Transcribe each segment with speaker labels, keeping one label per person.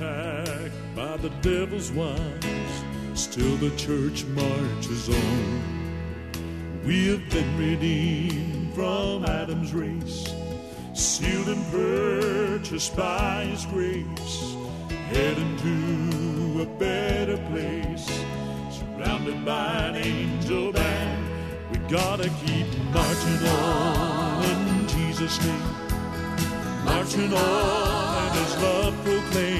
Speaker 1: By the devil's wiles. Still the church marches on. We have been redeemed from Adam's race, sealed and purchased by his grace, heading to a better place, surrounded by an angel band. We gotta keep marching on in Jesus' name, marching on and his love proclaim,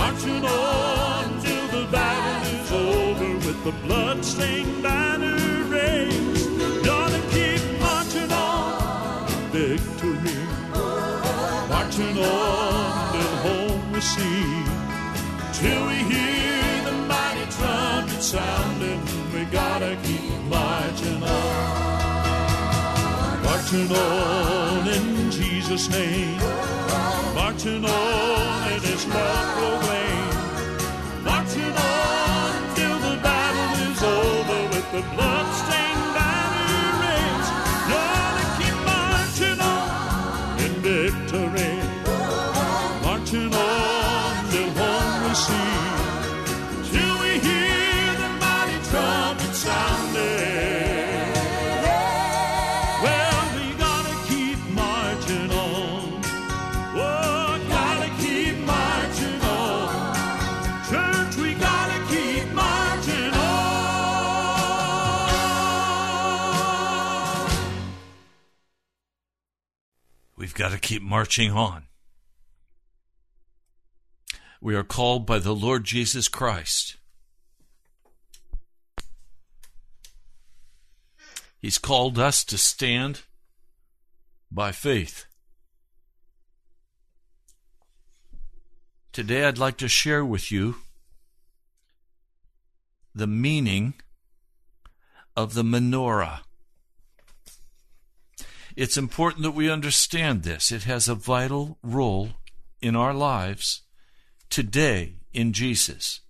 Speaker 1: marching on till the battle is over with the blood-stained banner raised. Gotta keep marching on victory, marching on till home we see, till we hear the mighty trumpet sounding. We gotta keep marching on, marching on in Jesus' name, marching on in His love the blood-stained
Speaker 2: We've got to keep marching on. We are called by the Lord Jesus Christ. He's called us to stand by faith. Today, I'd like to share with you the meaning of the menorah. It's important that we understand this. It has a vital role in our lives today in Jesus.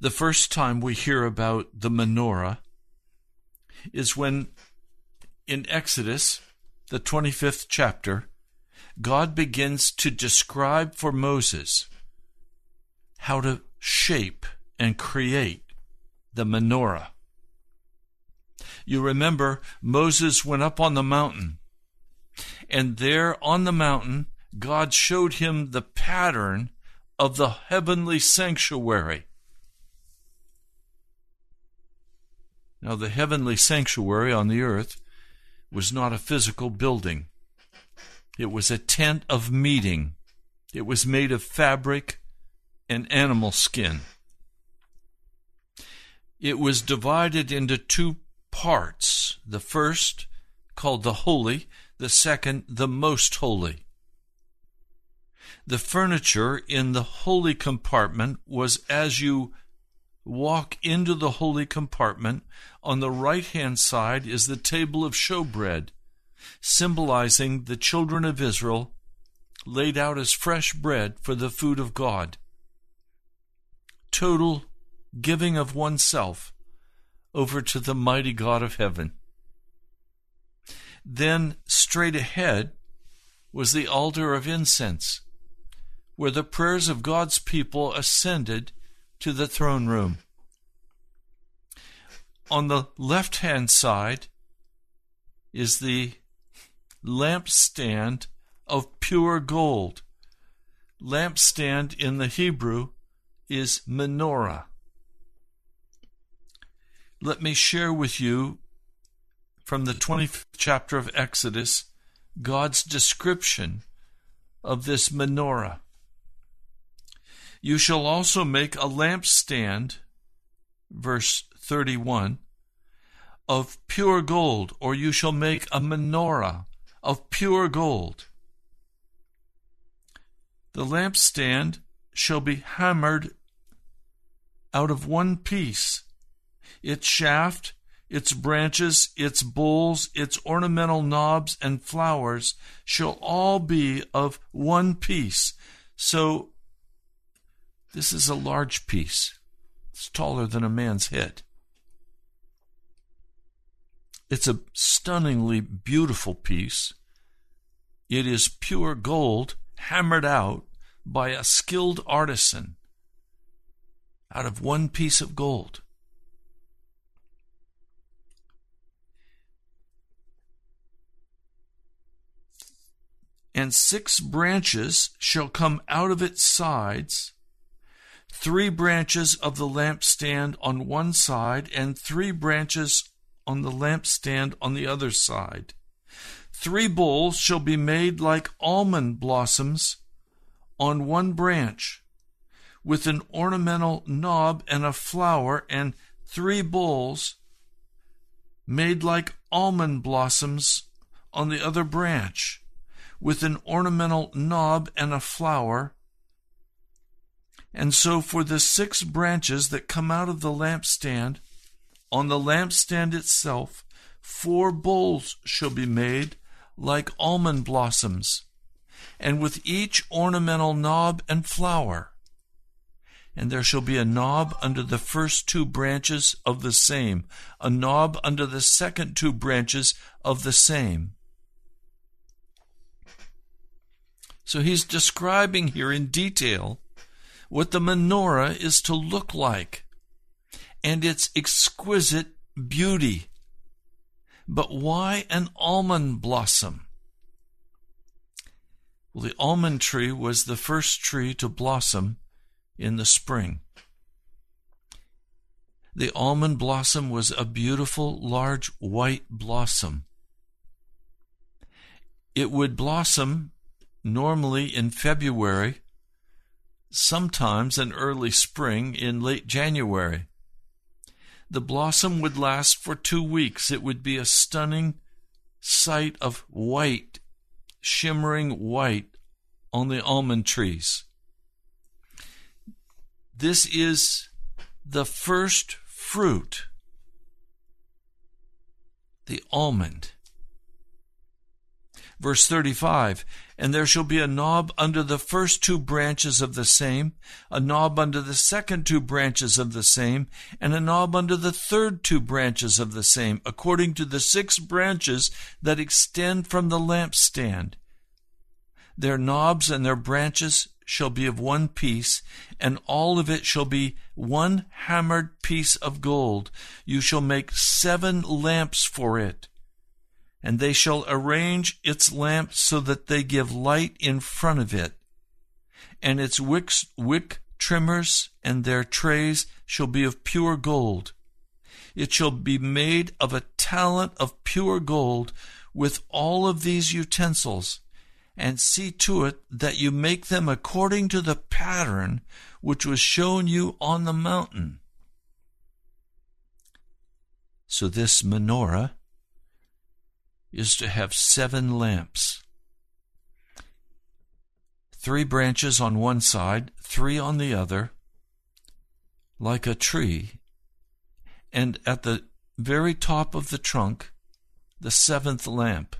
Speaker 2: The first time we hear about the menorah is when in Exodus, the 25th chapter, God begins to describe for Moses how to shape and create the menorah. You remember Moses went up on the mountain, and there on the mountain, God showed him the pattern of the heavenly sanctuary. Now, the heavenly sanctuary on the earth was not a physical building, it was a tent of meeting. It was made of fabric and animal skin. It was divided into two parts. The first, called the Holy, the second, the Most Holy. The furniture in the holy compartment was as you walk into the holy compartment. On the right hand side is the table of showbread, symbolizing the children of Israel laid out as fresh bread for the food of God. Total giving of oneself over to the mighty God of heaven. Then, straight ahead, was the altar of incense, where the prayers of God's people ascended to the throne room. On the left hand side is the lampstand of pure gold. Lampstand in the Hebrew is menorah. Let me share with you from the 25th chapter of Exodus God's description of this menorah. You shall also make a lampstand, verse 31, of pure gold, or you shall make a menorah of pure gold. The lampstand shall be hammered out of one piece, its shaft, its branches, its bowls, its ornamental knobs and flowers shall all be of one piece. So, this is a large piece. It's taller than a man's head. It's a stunningly beautiful piece. It is pure gold hammered out by a skilled artisan out of one piece of gold. And six branches shall come out of its sides, three branches of the lampstand on one side, and three branches on the lampstand on the other side. Three bowls shall be made like almond blossoms on one branch, with an ornamental knob and a flower, and three bowls made like almond blossoms on the other branch, with an ornamental knob and a flower. And so for the six branches that come out of the lampstand, on the lampstand itself, four bowls shall be made like almond blossoms, and with each ornamental knob and flower. And there shall be a knob under the first two branches of the same, a knob under the second two branches of the same. So he's describing here in detail what the menorah is to look like and its exquisite beauty. But why an almond blossom? Well, the almond tree was the first tree to blossom in the spring. The almond blossom was a beautiful, large white blossom. It would blossom normally in February, sometimes in early spring in late January. The blossom would last for two weeks. It would be a stunning sight of white, shimmering white on the almond trees. This is the first fruit, the almond. Verse 35 and there shall be a knob under the first two branches of the same, a knob under the second two branches of the same, and a knob under the third two branches of the same, according to the six branches that extend from the lampstand. Their knobs and their branches shall be of one piece, and all of it shall be one hammered piece of gold. You shall make seven lamps for it and they shall arrange its lamps so that they give light in front of it. And its wicks, wick trimmers and their trays shall be of pure gold. It shall be made of a talent of pure gold with all of these utensils, and see to it that you make them according to the pattern which was shown you on the mountain. So this menorah is to have seven lamps. three branches on one side, three on the other, like a tree, and at the very top of the trunk, the seventh lamp.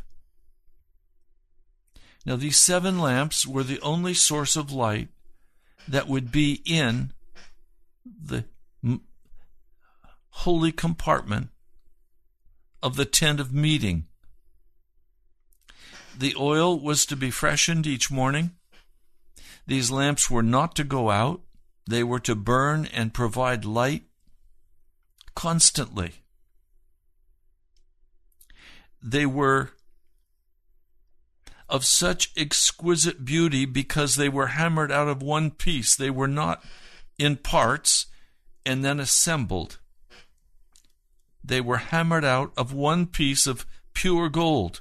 Speaker 2: Now, these seven lamps were the only source of light that would be in the holy compartment of the tent of meeting. The oil was to be freshened each morning. These lamps were not to go out, they were to burn and provide light constantly. They were of such exquisite beauty because they were hammered out of one piece. They were not in parts and then assembled. They were hammered out of one piece of pure gold.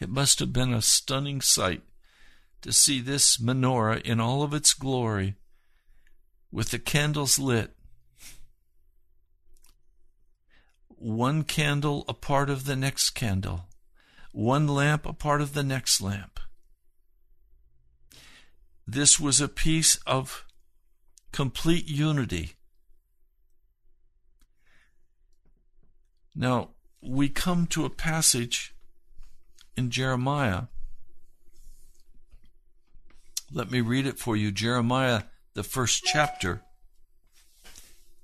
Speaker 2: It must have been a stunning sight to see this menorah in all of its glory with the candles lit. One candle a part of the next candle one lamp a part of the next lamp. This was a piece of complete unity. Now, we come to a passage in Jeremiah. Let me read it for you. Jeremiah, the first chapter.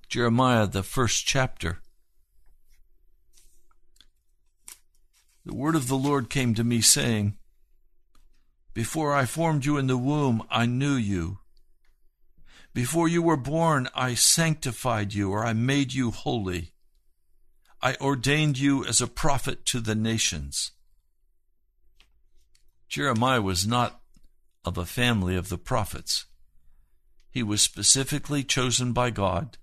Speaker 2: Jeremiah, the first chapter. the word of the Lord came to me, saying, Before I formed you in the womb, I knew you. Before you were born, I sanctified you, or I made you holy. I ordained you as a prophet to the nations. Jeremiah was not of a family of the prophets. He was specifically chosen by God.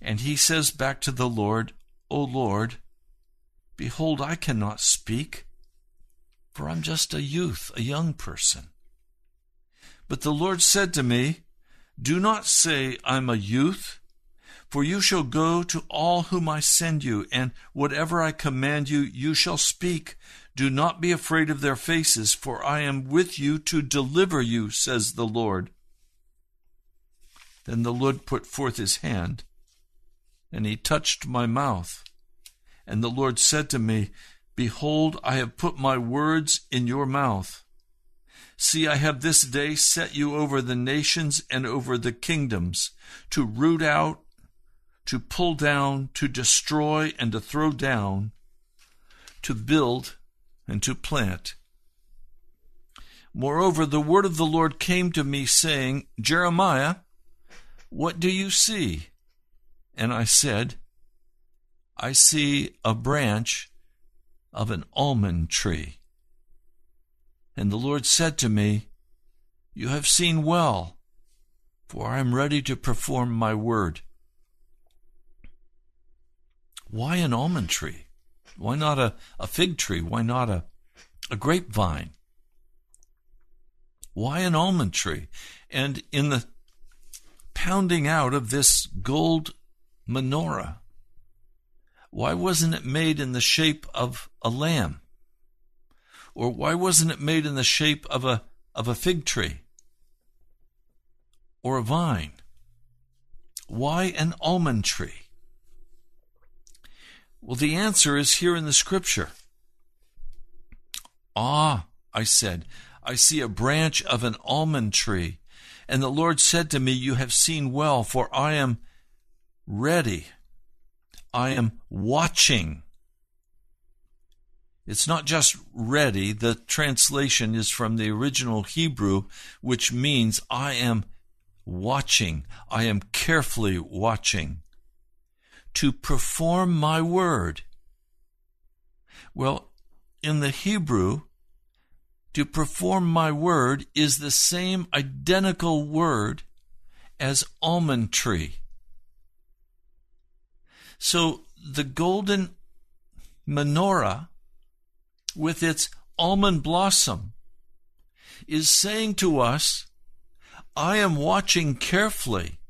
Speaker 2: And he says back to the Lord, O Lord, Behold, I cannot speak, for I'm just a youth, a young person. But the Lord said to me, Do not say, I'm a youth, for you shall go to all whom I send you, and whatever I command you, you shall speak. Do not be afraid of their faces, for I am with you to deliver you, says the Lord. Then the Lord put forth his hand, and he touched my mouth. And the Lord said to me, Behold, I have put my words in your mouth. See, I have this day set you over the nations and over the kingdoms, to root out, to pull down, to destroy, and to throw down, to build, and to plant. Moreover, the word of the Lord came to me, saying, Jeremiah, what do you see? And I said, I see a branch of an almond tree. And the Lord said to me, You have seen well, for I am ready to perform my word. Why an almond tree? Why not a, a fig tree? Why not a, a grapevine? Why an almond tree? And in the pounding out of this gold menorah, why wasn't it made in the shape of a lamb? Or why wasn't it made in the shape of a, of a fig tree? Or a vine? Why an almond tree? Well, the answer is here in the scripture. Ah, I said, I see a branch of an almond tree. And the Lord said to me, You have seen well, for I am ready I am watching. It's not just ready. The translation is from the original Hebrew, which means I am watching. I am carefully watching to perform my word. Well, in the Hebrew, to perform my word is the same identical word as almond tree. So the golden menorah with its almond blossom is saying to us, I am watching carefully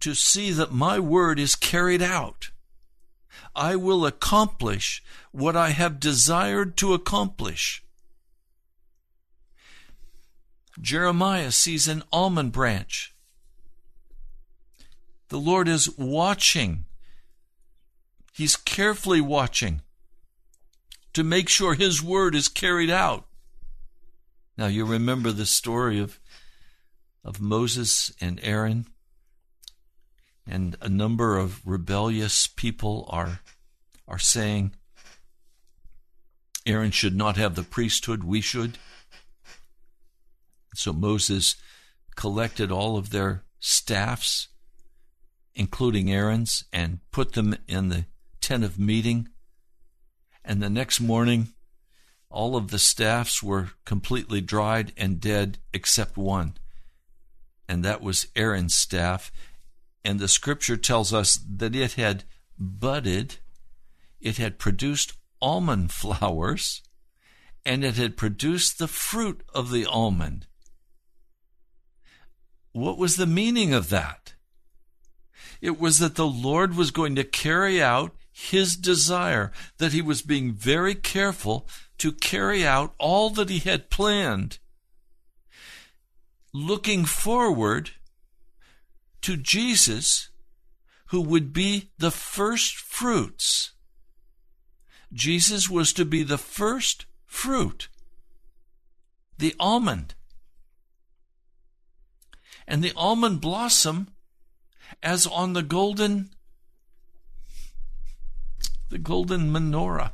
Speaker 2: to see that my word is carried out. I will accomplish what I have desired to accomplish. Jeremiah sees an almond branch. The Lord is watching. He's carefully watching to make sure His word is carried out. Now, you remember the story of, of Moses and Aaron, and a number of rebellious people are, are saying, Aaron should not have the priesthood, we should. So Moses collected all of their staffs, including Aaron's, and put them in the tent of meeting. And the next morning, all of the staffs were completely dried and dead except one. And that was Aaron's staff. And the scripture tells us that it had budded, it had produced almond flowers, and it had produced the fruit of the almond. What was the meaning of that? It was that the Lord was going to carry out his desire, that he was being very careful to carry out all that he had planned. Looking forward to Jesus, who would be the first fruits. Jesus was to be the first fruit, the almond and the almond blossom as on the golden the golden menorah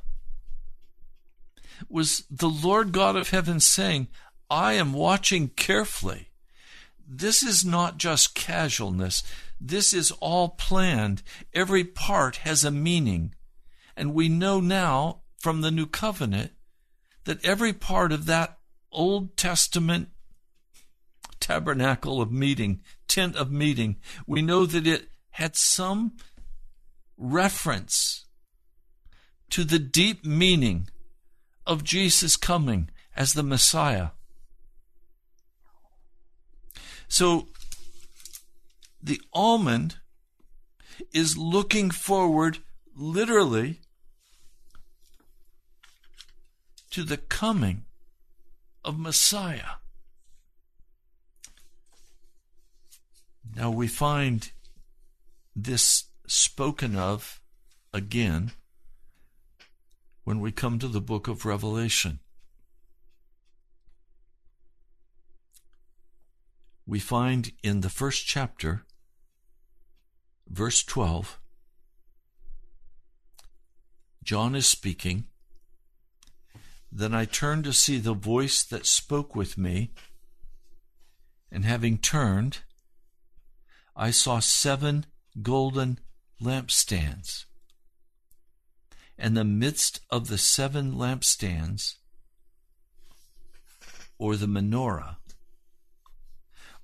Speaker 2: was the Lord God of heaven saying, I am watching carefully. This is not just casualness. This is all planned. Every part has a meaning. And we know now from the new covenant that every part of that Old Testament tabernacle of meeting, tent of meeting, we know that it had some reference to the deep meaning of Jesus coming as the Messiah. So the almond is looking forward literally to the coming of Messiah. Now we find this spoken of again when we come to the book of Revelation. We find in the first chapter, verse 12, John is speaking. Then I turned to see the voice that spoke with me, and having turned, I saw seven golden lampstands. And the midst of the seven lampstands, or the menorah,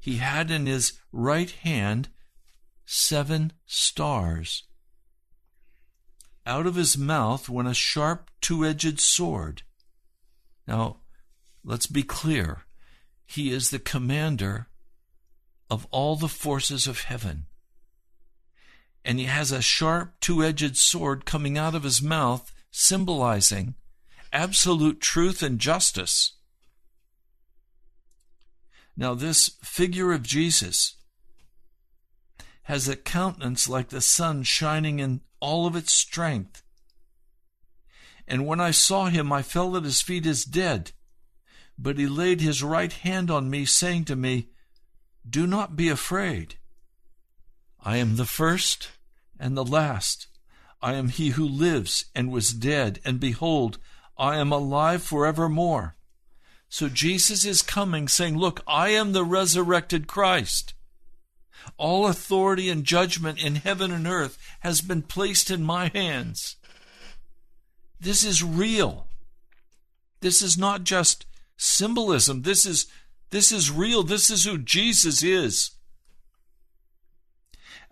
Speaker 2: He had in his right hand seven stars. Out of his mouth went a sharp two edged sword. Now, let's be clear. He is the commander of all the forces of heaven and he has a sharp two edged sword coming out of his mouth, symbolizing absolute truth and justice. Now, this figure of Jesus has a countenance like the sun shining in all of its strength. And when I saw him, I fell at his feet as dead. But he laid his right hand on me, saying to me, Do not be afraid. I am the first and the last. I am he who lives and was dead, and behold, I am alive forevermore. So Jesus is coming saying, Look, I am the resurrected Christ. All authority and judgment in heaven and earth has been placed in my hands. This is real. This is not just symbolism. This is, this is real. This is who Jesus is.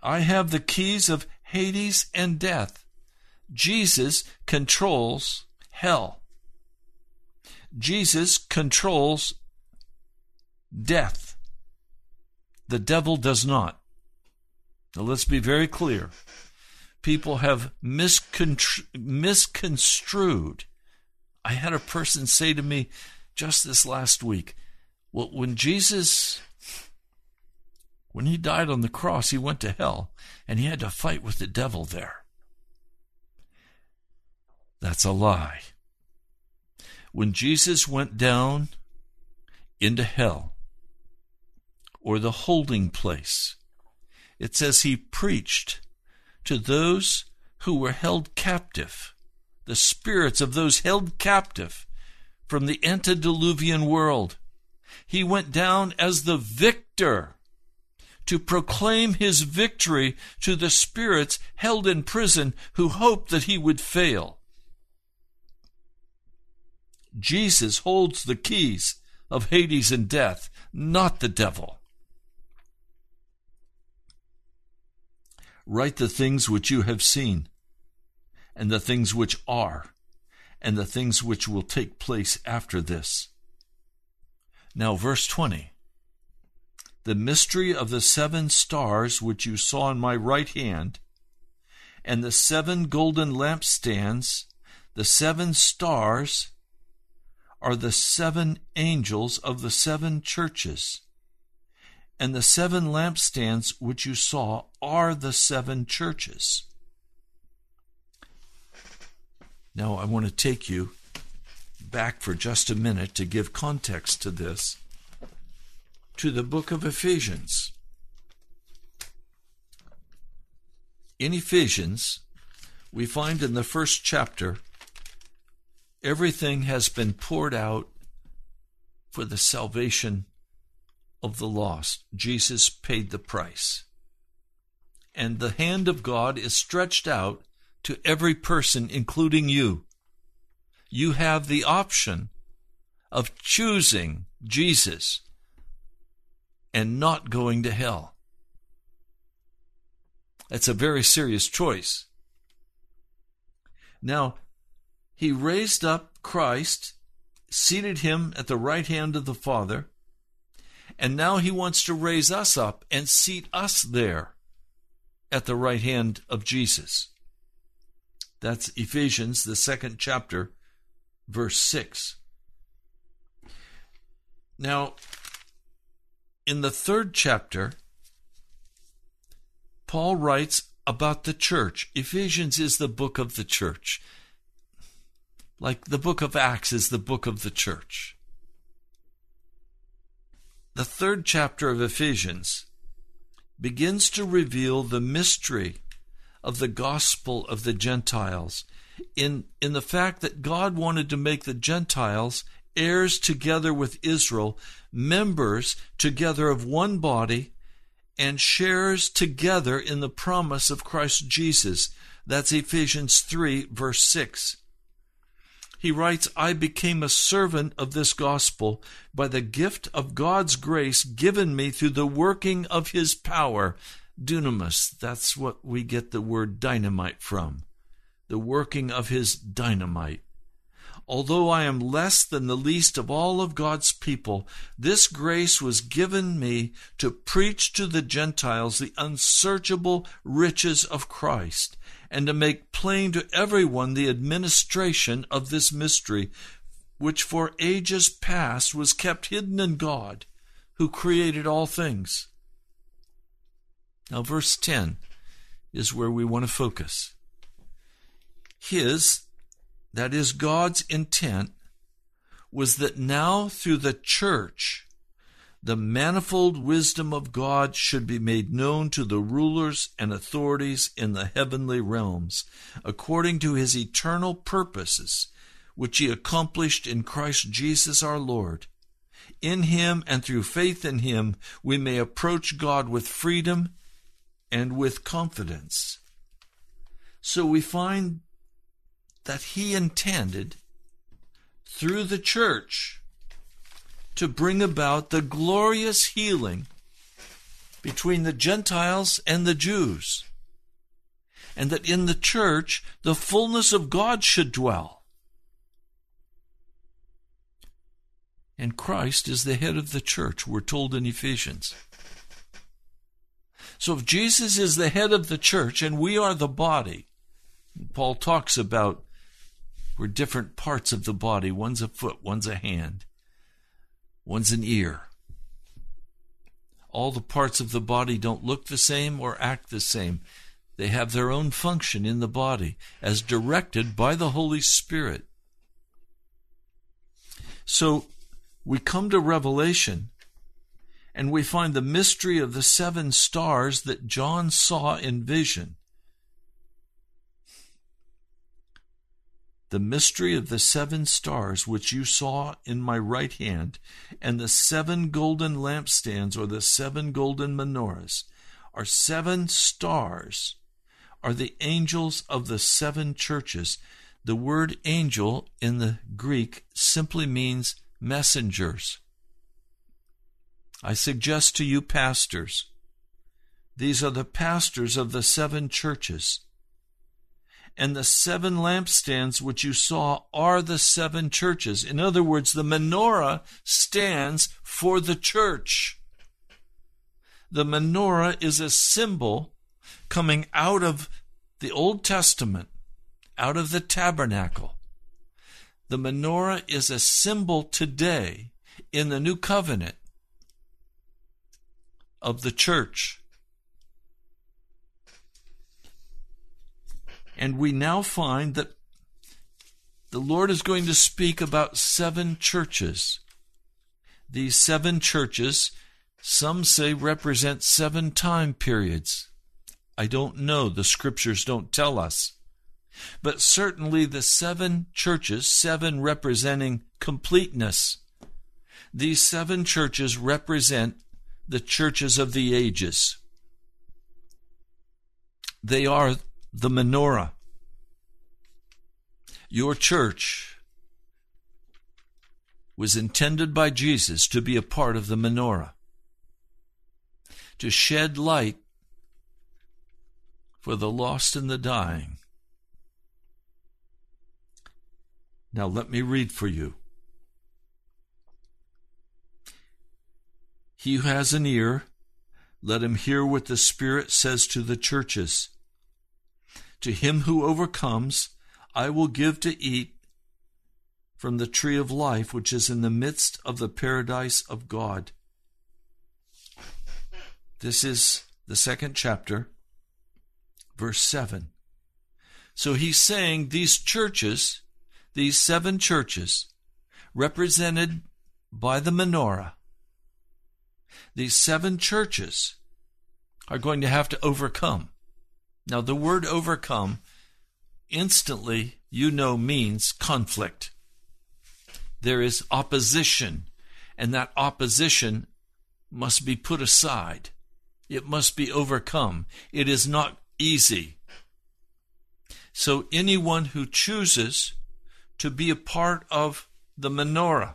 Speaker 2: I have the keys of Hades and death. Jesus controls hell. Jesus controls death. The devil does not. Now let's be very clear. People have misconstrued. I had a person say to me just this last week, well, when Jesus, when he died on the cross, he went to hell and he had to fight with the devil there. That's a lie. When Jesus went down into hell, or the holding place, it says he preached to those who were held captive, the spirits of those held captive from the antediluvian world. He went down as the victor to proclaim his victory to the spirits held in prison who hoped that he would fail. Jesus holds the keys of Hades and death, not the devil. Write the things which you have seen, and the things which are, and the things which will take place after this. Now, verse 20 The mystery of the seven stars which you saw in my right hand, and the seven golden lampstands, the seven stars, are the seven angels of the seven churches. And the seven lampstands which you saw are the seven churches. Now, I want to take you back for just a minute to give context to this to the book of Ephesians. In Ephesians, we find in the first chapter everything has been poured out for the salvation of the lost. Jesus paid the price. And the hand of God is stretched out to every person, including you. You have the option of choosing Jesus and not going to hell. That's a very serious choice. Now, he raised up Christ, seated him at the right hand of the Father, and now he wants to raise us up and seat us there at the right hand of Jesus. That's Ephesians, the second chapter, verse 6. Now, in the third chapter, Paul writes about the church. Ephesians is the book of the church like the book of Acts is the book of the church. The third chapter of Ephesians begins to reveal the mystery of the gospel of the Gentiles in, in the fact that God wanted to make the Gentiles heirs together with Israel, members together of one body, and shares together in the promise of Christ Jesus. That's Ephesians 3, verse 6 he writes, I became a servant of this gospel by the gift of God's grace given me through the working of his power. Dunamis, that's what we get the word dynamite from. The working of his dynamite. Although I am less than the least of all of God's people, this grace was given me to preach to the Gentiles the unsearchable riches of Christ and to make plain to everyone the administration of this mystery, which for ages past was kept hidden in God, who created all things. Now, verse 10 is where we want to focus. His, that is God's intent, was that now through the church, the manifold wisdom of God should be made known to the rulers and authorities in the heavenly realms, according to his eternal purposes, which he accomplished in Christ Jesus our Lord. In him and through faith in him, we may approach God with freedom and with confidence. So we find that he intended, through the church, to bring about the glorious healing between the Gentiles and the Jews, and that in the church the fullness of God should dwell. And Christ is the head of the church, we're told in Ephesians. So if Jesus is the head of the church and we are the body, Paul talks about we're different parts of the body. One's a foot, one's a hand, one's an ear. All the parts of the body don't look the same or act the same. They have their own function in the body as directed by the Holy Spirit. So we come to Revelation and we find the mystery of the seven stars that John saw in vision. The mystery of the seven stars which you saw in my right hand, and the seven golden lampstands or the seven golden menorahs, are seven stars, are the angels of the seven churches. The word angel in the Greek simply means messengers. I suggest to you, pastors, these are the pastors of the seven churches. And the seven lampstands which you saw are the seven churches. In other words, the menorah stands for the church. The menorah is a symbol coming out of the Old Testament, out of the tabernacle the menorah is a symbol today in the new covenant of the church. And we now find that the Lord is going to speak about seven churches. These seven churches, some say, represent seven time periods. I don't know. The scriptures don't tell us. But certainly the seven churches, seven representing completeness, these seven churches represent the churches of the ages. They are the menorah. Your church was intended by Jesus to be a part of the menorah, to shed light for the lost and the dying, Now let me read for you. He who has an ear, let him hear what the Spirit says to the churches. To him who overcomes, I will give to eat from the tree of life which is in the midst of the paradise of God. This is the second chapter, verse 7. So he's saying these churches these seven churches, represented by the menorah, these seven churches are going to have to overcome. Now, the word overcome instantly, you know, means conflict. There is opposition, and that opposition must be put aside. It must be overcome. It is not easy. So, anyone who chooses to be a part of the menorah,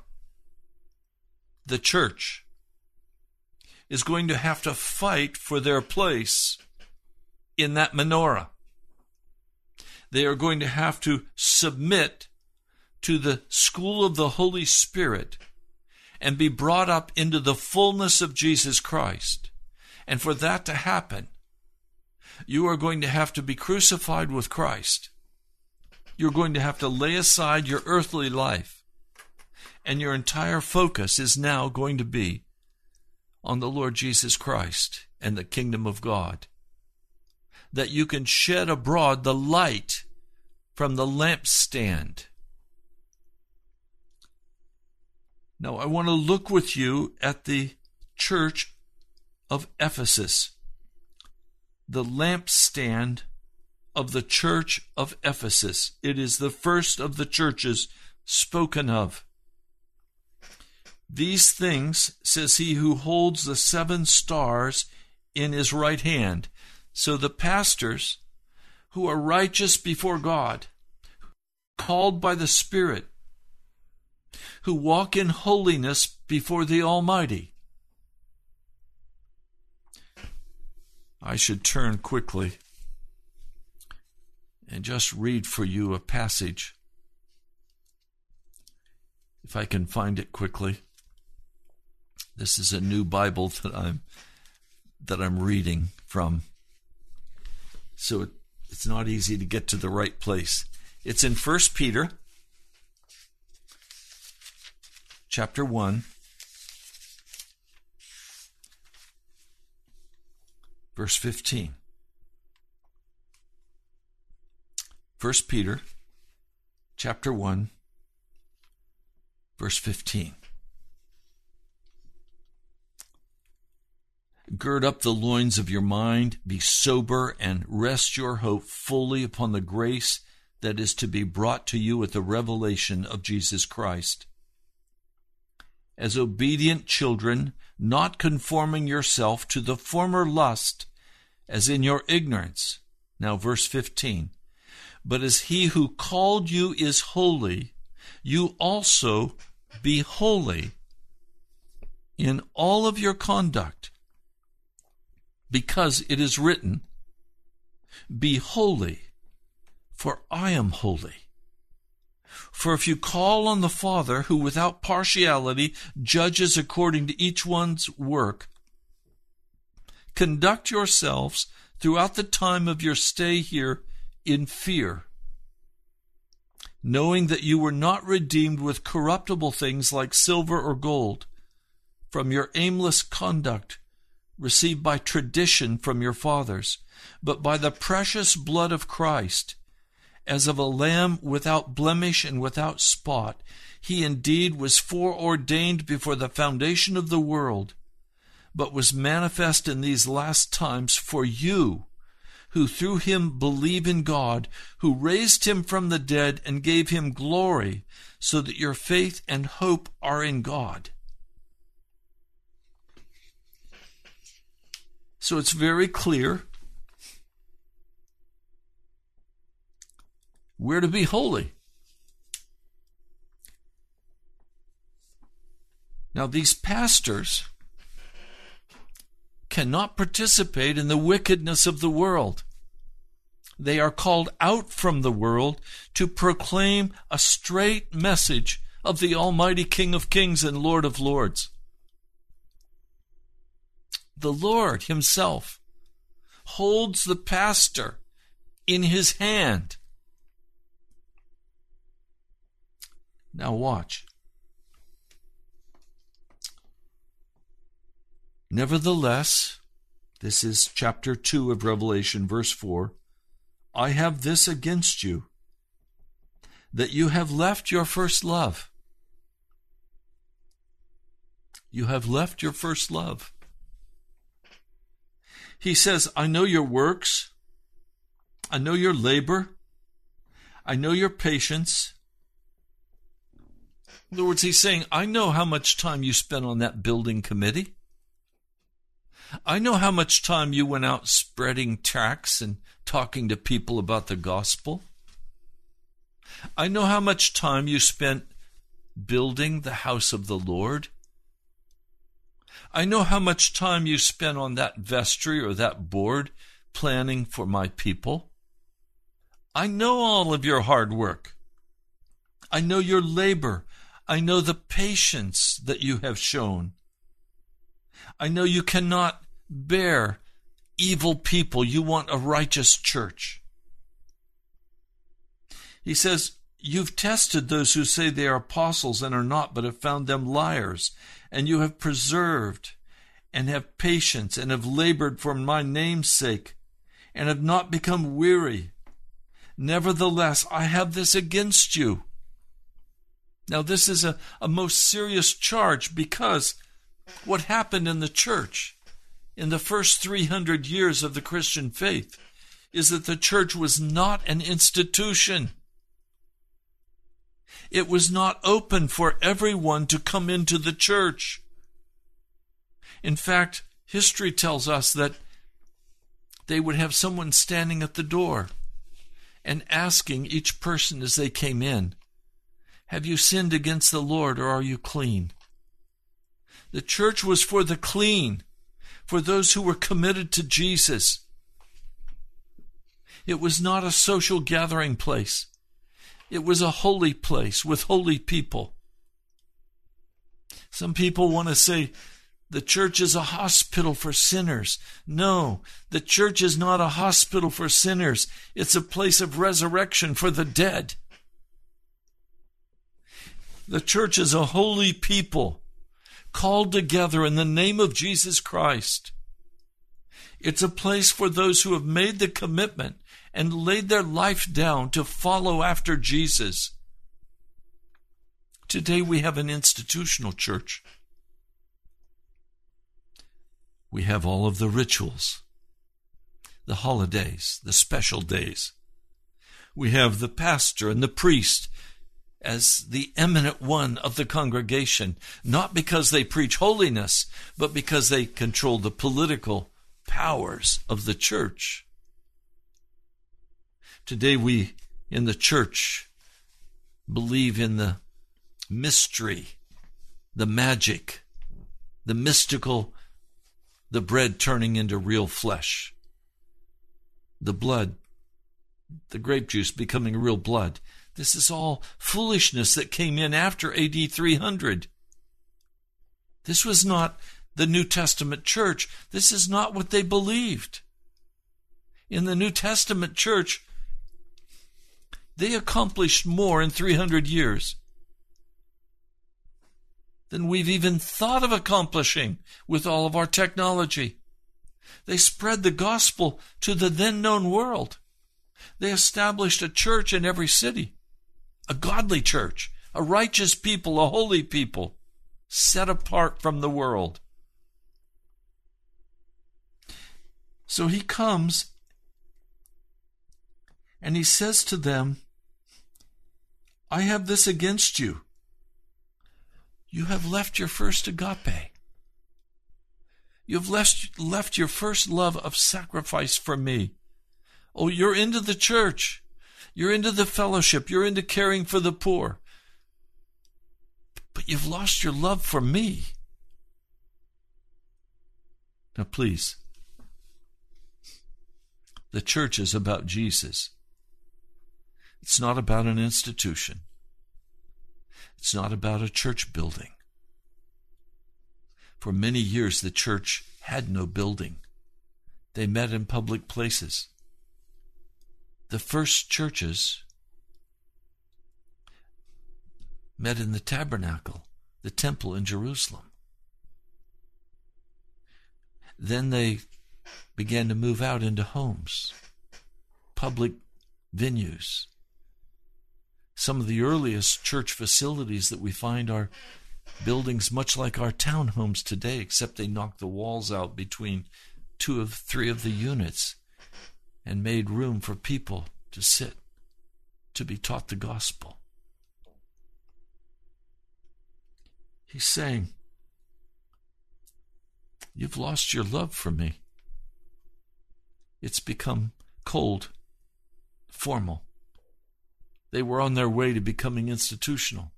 Speaker 2: the church, is going to have to fight for their place in that menorah. They are going to have to submit to the school of the Holy Spirit and be brought up into the fullness of Jesus Christ. And for that to happen, you are going to have to be crucified with Christ you're going to have to lay aside your earthly life. And your entire focus is now going to be on the Lord Jesus Christ and the kingdom of God. That you can shed abroad the light from the lampstand. Now, I want to look with you at the church of Ephesus, the lampstand of the church of Ephesus. It is the first of the churches spoken of. These things says he who holds the seven stars in his right hand. So the pastors who are righteous before God, called by the Spirit, who walk in holiness before the Almighty, I should turn quickly and just read for you a passage. If I can find it quickly. This is a new Bible that I'm that I'm reading from. So it, it's not easy to get to the right place. It's in 1 Peter chapter 1 verse 15. 1 Peter chapter 1 verse 15. Gird up the loins of your mind, be sober, and rest your hope fully upon the grace that is to be brought to you at the revelation of Jesus Christ. As obedient children, not conforming yourself to the former lust, as in your ignorance. Now, verse 15. But as he who called you is holy, you also be holy in all of your conduct because it is written, Be holy, for I am holy. For if you call on the Father, who without partiality judges according to each one's work, conduct yourselves throughout the time of your stay here in fear, knowing that you were not redeemed with corruptible things like silver or gold from your aimless conduct received by tradition from your fathers, but by the precious blood of Christ, as of a lamb without blemish and without spot. He indeed was foreordained before the foundation of the world, but was manifest in these last times for you, who through him believe in God, who raised him from the dead and gave him glory, so that your faith and hope are in God. So it's very clear we're to be holy. Now, these pastors cannot participate in the wickedness of the world. They are called out from the world to proclaim a straight message of the Almighty King of Kings and Lord of Lords the Lord Himself holds the pastor in His hand. Now, watch. Nevertheless, this is chapter 2 of Revelation, verse 4 I have this against you, that you have left your first love. You have left your first love. He says, I know your works. I know your labor. I know your patience. In other words, he's saying, I know how much time you spent on that building committee. I know how much time you went out spreading tracts and talking to people about the gospel. I know how much time you spent building the house of the Lord. I know how much time you spent on that vestry or that board planning for my people. I know all of your hard work. I know your labor. I know the patience that you have shown. I know you cannot bear evil people. You want a righteous church. He says, You've tested those who say they are apostles and are not, but have found them liars and you have preserved and have patience and have labored for my name's sake and have not become weary. Nevertheless, I have this against you. Now, this is a, a most serious charge because what happened in the church in the first 300 years of the Christian faith is that the church was not an institution. It was not open for everyone to come into the church. In fact, history tells us that they would have someone standing at the door and asking each person as they came in, Have you sinned against the Lord or are you clean? The church was for the clean, for those who were committed to Jesus. It was not a social gathering place. It was a holy place with holy people. Some people want to say the church is a hospital for sinners. No, the church is not a hospital for sinners. It's a place of resurrection for the dead. The church is a holy people called together in the name of Jesus Christ. It's a place for those who have made the commitment and laid their life down to follow after Jesus. Today we have an institutional church. We have all of the rituals, the holidays, the special days. We have the pastor and the priest as the eminent one of the congregation, not because they preach holiness, but because they control the political powers of the church. Today, we in the church believe in the mystery, the magic, the mystical, the bread turning into real flesh, the blood, the grape juice becoming real blood. This is all foolishness that came in after AD 300. This was not the New Testament church. This is not what they believed. In the New Testament church, they accomplished more in 300 years than we've even thought of accomplishing with all of our technology. They spread the gospel to the then known world. They established a church in every city a godly church, a righteous people, a holy people, set apart from the world. So he comes and he says to them, I have this against you. You have left your first agape. You have left, left your first love of sacrifice for me. Oh, you're into the church. You're into the fellowship. You're into caring for the poor. But you've lost your love for me. Now, please, the church is about Jesus. It's not about an institution. It's not about a church building. For many years, the church had no building. They met in public places the first churches met in the tabernacle, the temple in Jerusalem. Then they began to move out into homes, public venues. Some of the earliest church facilities that we find are buildings much like our townhomes today, except they knocked the walls out between two of three of the units and made room for people to sit, to be taught the gospel. He's saying, You've lost your love for me. It's become cold, formal. They were on their way to becoming institutional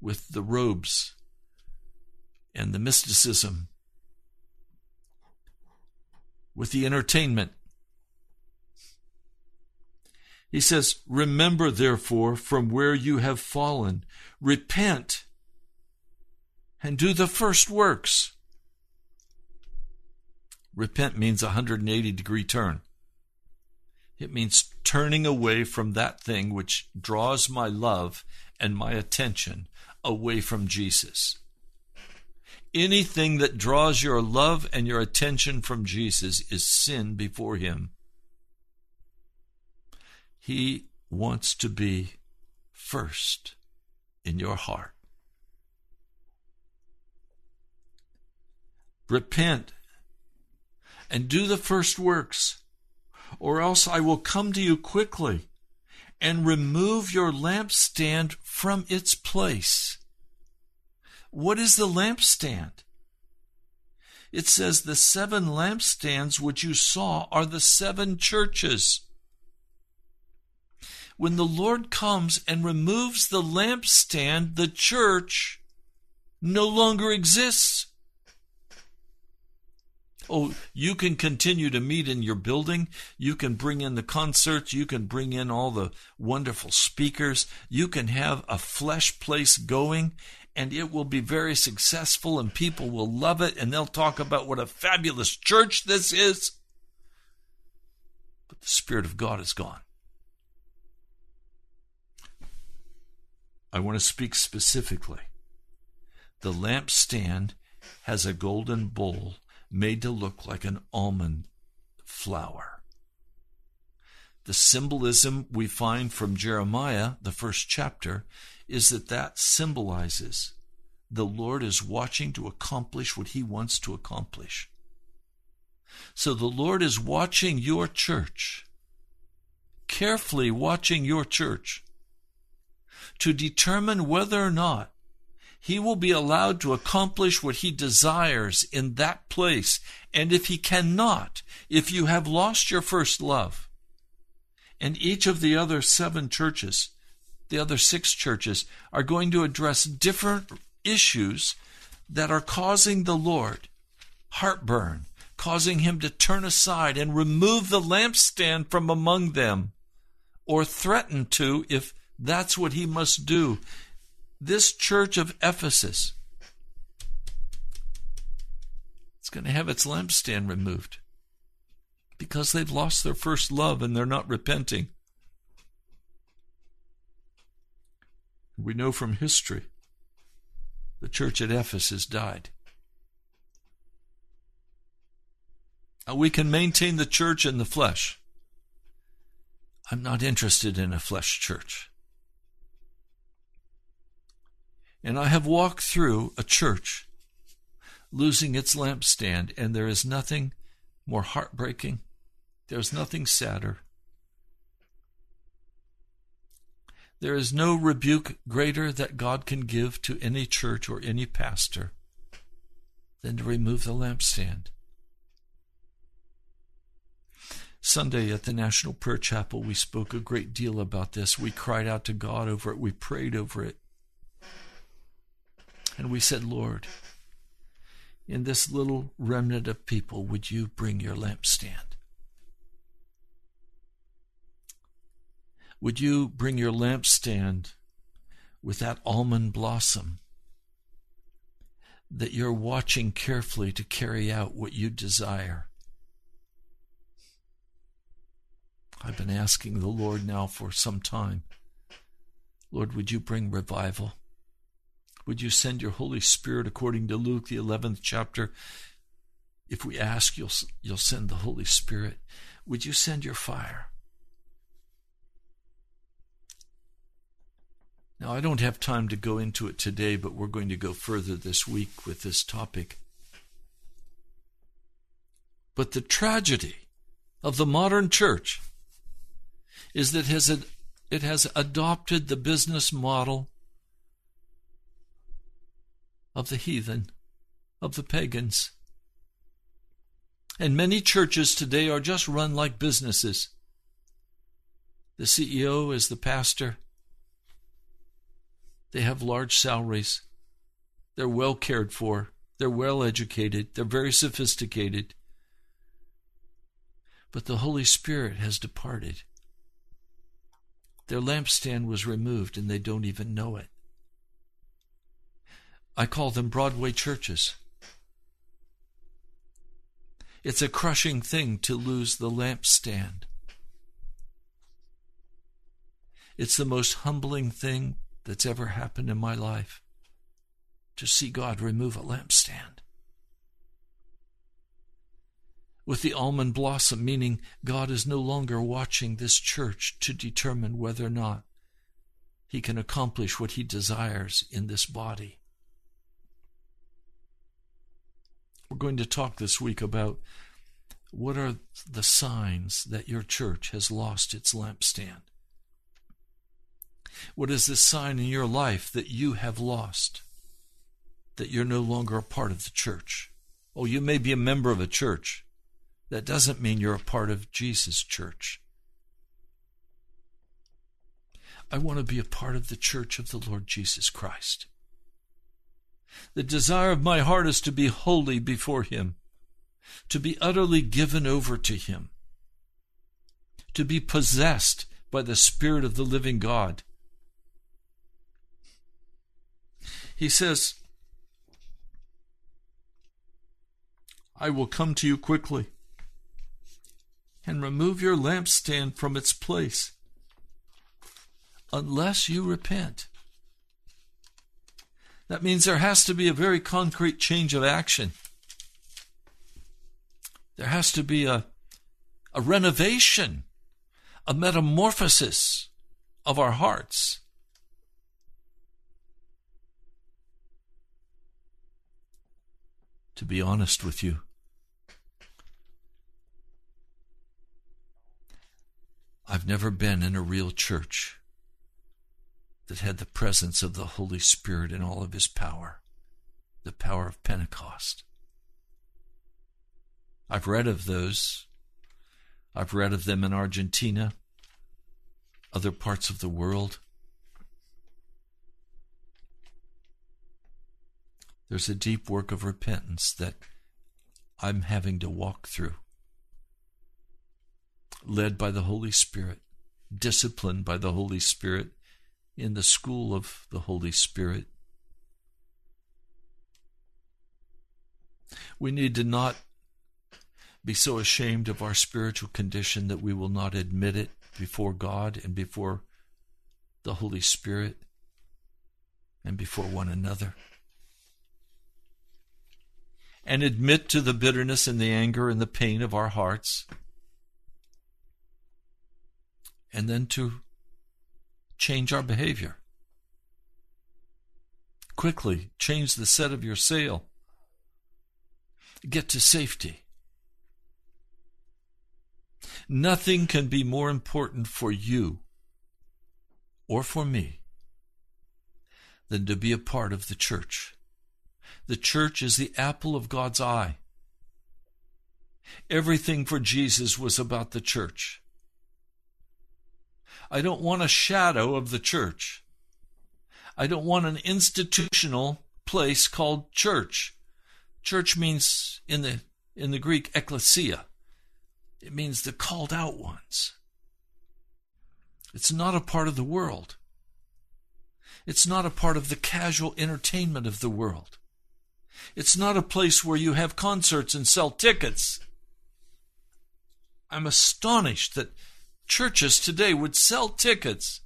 Speaker 2: with the robes and the mysticism, with the entertainment he says, Remember therefore from where you have fallen, repent, and do the first works. Repent means a 180 degree turn. It means turning away from that thing which draws my love and my attention away from Jesus. Anything that draws your love and your attention from Jesus is sin before Him. He wants to be first in your heart. Repent and do the first works, or else I will come to you quickly and remove your lampstand from its place. What is the lampstand? It says the seven lampstands which you saw are the seven churches when the Lord comes and removes the lampstand, the church no longer exists. Oh, you can continue to meet in your building. You can bring in the concerts. You can bring in all the wonderful speakers. You can have a flesh place going and it will be very successful and people will love it and they'll talk about what a fabulous church this is. But the Spirit of God is gone. I want to speak specifically. The lampstand has a golden bowl made to look like an almond flower. The symbolism we find from Jeremiah, the first chapter, is that that symbolizes the Lord is watching to accomplish what he wants to accomplish. So the Lord is watching your church, carefully watching your church, to determine whether or not he will be allowed to accomplish what he desires in that place. And if he cannot, if you have lost your first love, and each of the other seven churches, the other six churches, are going to address different issues that are causing the Lord heartburn, causing him to turn aside and remove the lampstand from among them, or threaten to if that's what he must do this church of Ephesus it's going to have its lampstand removed because they've lost their first love and they're not repenting. We know from history the church at Ephesus died. We can maintain the church in the flesh. I'm not interested in a flesh church. And I have walked through a church losing its lampstand, and there is nothing more heartbreaking. There's nothing sadder. There is no rebuke greater that God can give to any church or any pastor than to remove the lampstand. Sunday at the National Prayer Chapel, we spoke a great deal about this. We cried out to God over it. We prayed over it. And we said, Lord, in this little remnant of people, would you bring your lampstand? Would you bring your lampstand with that almond blossom that you're watching carefully to carry out what you desire? I've been asking the Lord now for some time. Lord, would you bring revival? Would you send your Holy Spirit according to Luke, the 11th chapter? If we ask, you'll, you'll send the Holy Spirit. Would you send your fire? Now, I don't have time to go into it today, but we're going to go further this week with this topic. But the tragedy of the modern church is that it has adopted the business model of the heathen, of the pagans. And many churches today are just run like businesses. The CEO is the pastor. They have large salaries. They're well cared for. They're well educated. They're very sophisticated. But the Holy Spirit has departed. Their lampstand was removed and they don't even know it. I call them Broadway churches. It's a crushing thing to lose the lampstand. It's the most humbling thing that's ever happened in my life to see God remove a lampstand. With the almond blossom, meaning God is no longer watching this church to determine whether or not he can accomplish what he desires in this body. We're going to talk this week about what are the signs that your church has lost its lampstand. What is the sign in your life that you have lost? That you're no longer a part of the church? Oh, you may be a member of a church. That doesn't mean you're a part of Jesus' church. I want to be a part of the church of the Lord Jesus Christ. The desire of my heart is to be holy before Him. to be utterly given over to Him, to be possessed by the Spirit of the living God. He says, I will come to you quickly and remove your lampstand from its place unless you repent. That means there has to be a very concrete change of action. There has to be a, a renovation, a metamorphosis of our hearts. To be honest with you, I've never been in a real church that had the presence of the Holy Spirit in all of his power, the power of Pentecost. I've read of those. I've read of them in Argentina, other parts of the world. There's a deep work of repentance that I'm having to walk through, led by the Holy Spirit, disciplined by the Holy Spirit in the school of the Holy Spirit. We need to not be so ashamed of our spiritual condition that we will not admit it before God and before the Holy Spirit and before one another. And admit to the bitterness and the anger and the pain of our hearts. And then to change our behavior. Quickly change the set of your sail. Get to safety. Nothing can be more important for you or for me than to be a part of the church. The church is the apple of God's eye. Everything for Jesus was about the church. I don't want a shadow of the church. I don't want an institutional place called church. Church means in the in the Greek ecclesia. It means the called out ones. It's not a part of the world. It's not a part of the casual entertainment of the world. It's not a place where you have concerts and sell tickets. I'm astonished that churches today would sell tickets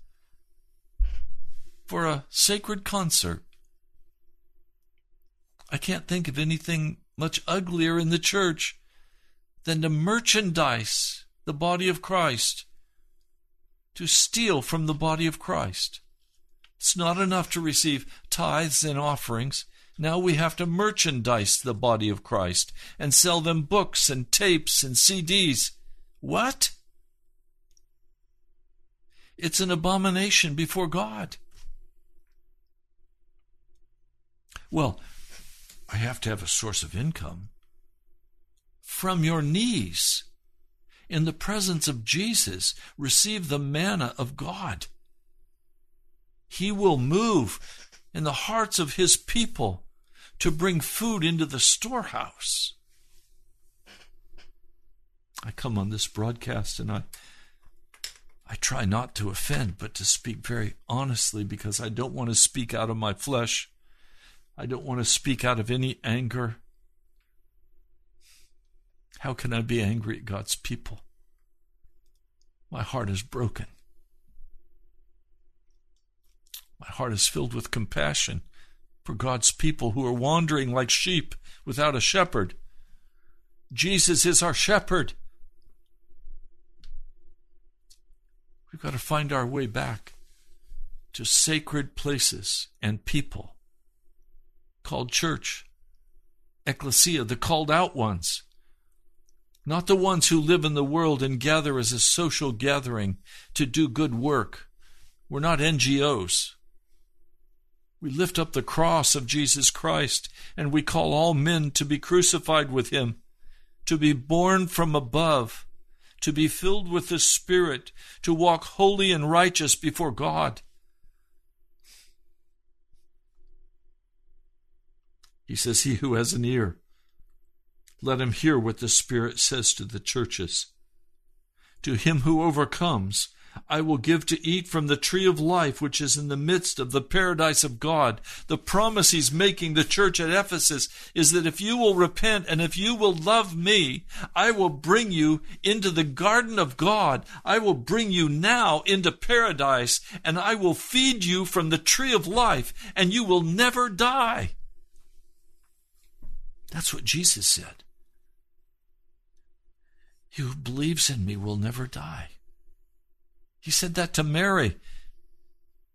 Speaker 2: for a sacred concert. I can't think of anything much uglier in the church than to merchandise the body of Christ, to steal from the body of Christ. It's not enough to receive tithes and offerings. Now we have to merchandise the body of Christ and sell them books and tapes and CDs. What? It's an abomination before God. Well, I have to have a source of income. From your knees, in the presence of Jesus, receive the manna of God. He will move in the hearts of his people to bring food into the storehouse. I come on this broadcast and I I try not to offend, but to speak very honestly because I don't want to speak out of my flesh. I don't want to speak out of any anger. How can I be angry at God's people? My heart is broken. My heart is filled with compassion for God's people who are wandering like sheep without a shepherd. Jesus is our shepherd. We've got to find our way back to sacred places and people called church, ecclesia, the called out ones, not the ones who live in the world and gather as a social gathering to do good work. We're not NGOs. We lift up the cross of Jesus Christ and we call all men to be crucified with him, to be born from above to be filled with the Spirit, to walk holy and righteous before God. He says, He who has an ear, Let him hear what the Spirit says to the churches. To him who overcomes, I will give to eat from the tree of life which is in the midst of the paradise of God. The promise he's making the church at Ephesus is that if you will repent and if you will love me, I will bring you into the garden of God. I will bring you now into paradise and I will feed you from the tree of life and you will never die. That's what Jesus said. He who believes in me will never die. He said that to Mary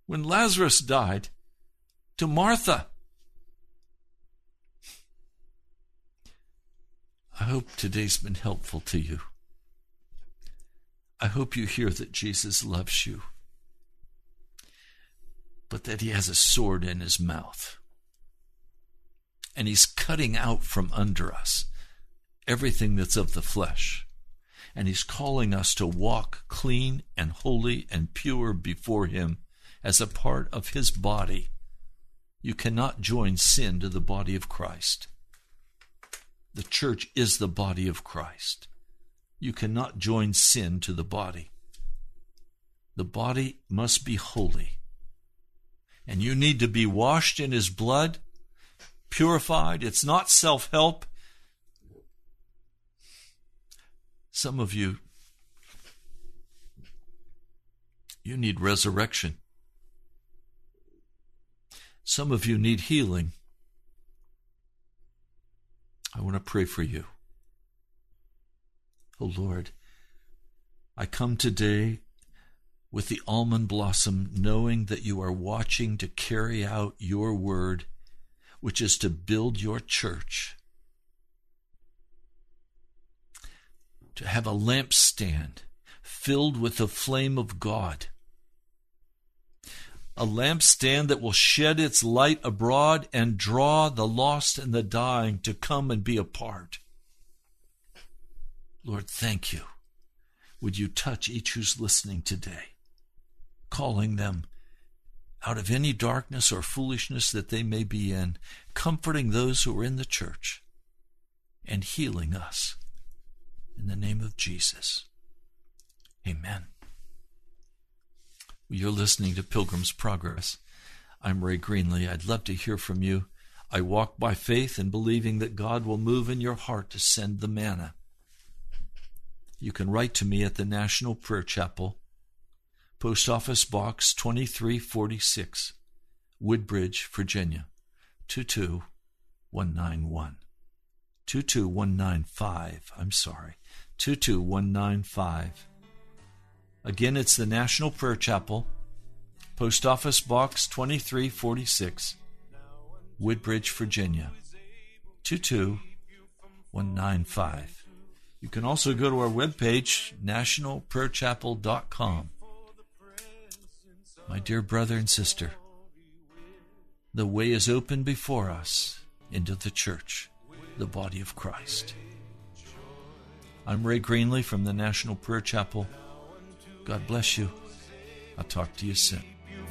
Speaker 2: when Lazarus died, to Martha. I hope today's been helpful to you. I hope you hear that Jesus loves you, but that he has a sword in his mouth. And he's cutting out from under us everything that's of the flesh and He's calling us to walk clean and holy and pure before Him as a part of His body. You cannot join sin to the body of Christ. The church is the body of Christ. You cannot join sin to the body. The body must be holy. And you need to be washed in His blood, purified. It's not self help, Some of you, you need resurrection. Some of you need healing. I want to pray for you. Oh Lord, I come today with the almond blossom, knowing that you are watching to carry out your word, which is to build your church. To have a lampstand filled with the flame of God. A lampstand that will shed its light abroad and draw the lost and the dying to come and be a part. Lord, thank you. Would you touch each who's listening today, calling them out of any darkness or foolishness that they may be in, comforting those who are in the church, and healing us name of Jesus. Amen. You're listening to Pilgrim's Progress. I'm Ray Greenley. I'd love to hear from you. I walk by faith and believing that God will move in your heart to send the manna. You can write to me at the National Prayer Chapel, Post Office Box 2346, Woodbridge, Virginia 22191. 22195. I'm sorry. 22195. Again, it's the National Prayer Chapel, Post Office Box 2346, Woodbridge, Virginia 22195. You can also go to our webpage, nationalprayerchapel.com. My dear brother and sister, the way is open before us into the church, the body of Christ. I'm Ray Greenley from the National Prayer Chapel. God bless you. I'll talk to you soon.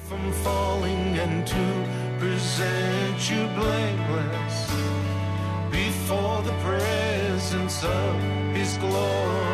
Speaker 1: From falling and to present you blameless before the presence of His glory